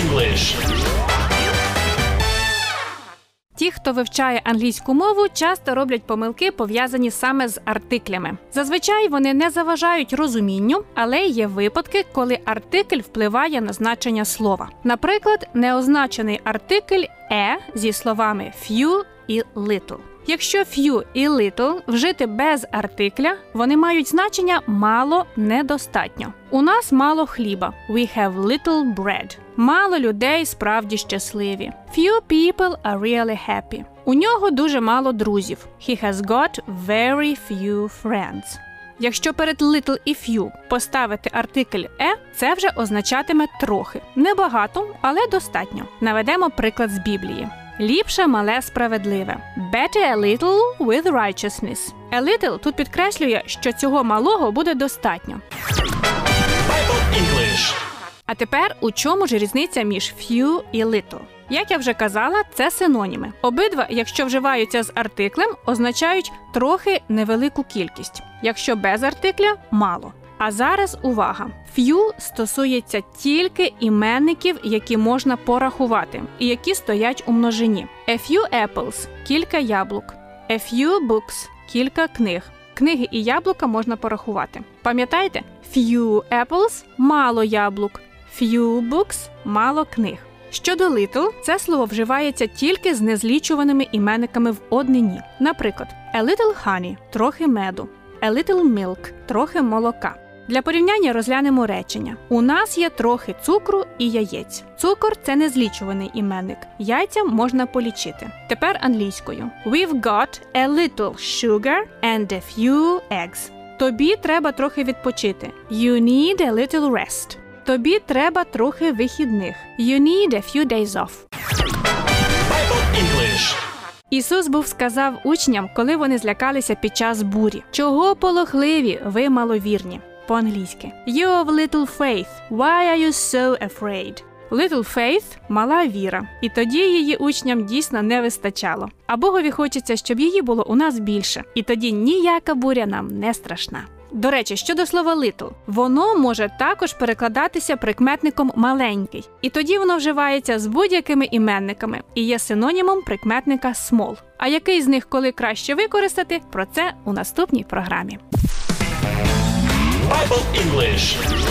English. Ті, хто вивчає англійську мову, часто роблять помилки, пов'язані саме з артиклями. Зазвичай вони не заважають розумінню, але є випадки, коли артикль впливає на значення слова. Наприклад, неозначений артикль е зі словами few і little. Якщо few і little вжити без артикля, вони мають значення мало недостатньо. У нас мало хліба. We have little bread. Мало людей справді щасливі. Few people are really happy. У нього дуже мало друзів. He has got very few friends. Якщо перед little і few поставити артикль е, це вже означатиме трохи. Небагато, але достатньо. Наведемо приклад з Біблії. Ліпше мале справедливе. Better a little with righteousness. A little тут підкреслює, що цього малого буде достатньо. Bible English. А тепер у чому ж різниця між few і little? Як я вже казала, це синоніми. Обидва, якщо вживаються з артиклем, означають трохи невелику кількість. Якщо без артикля мало. А зараз увага! Few стосується тільки іменників, які можна порахувати, і які стоять у множині. A few apples – кілька яблук. A few books – кілька книг. Книги і яблука можна порахувати. Пам'ятаєте? Few apples – мало яблук. Few books – мало книг. Щодо little, це слово вживається тільки з незлічуваними іменниками в однині. Наприклад, a little honey – трохи меду, a little milk – трохи молока. Для порівняння розглянемо речення: у нас є трохи цукру і яєць. Цукор це незлічуваний іменник. Яйця можна полічити. Тепер англійською: We've got a little sugar and a few eggs. Тобі треба трохи відпочити. You need a little rest. Тобі треба трохи вихідних. You need a few days off. Bible English. Ісус був сказав учням, коли вони злякалися під час бурі. Чого полохливі, ви маловірні? По-англійськи. You of little faith. Why are you so afraid? Little faith – мала віра, і тоді її учням дійсно не вистачало. А Богові хочеться, щоб її було у нас більше, і тоді ніяка буря нам не страшна. До речі, щодо слова little, воно може також перекладатися прикметником маленький, і тоді воно вживається з будь-якими іменниками і є синонімом прикметника small. А який з них коли краще використати? Про це у наступній програмі. Simple English.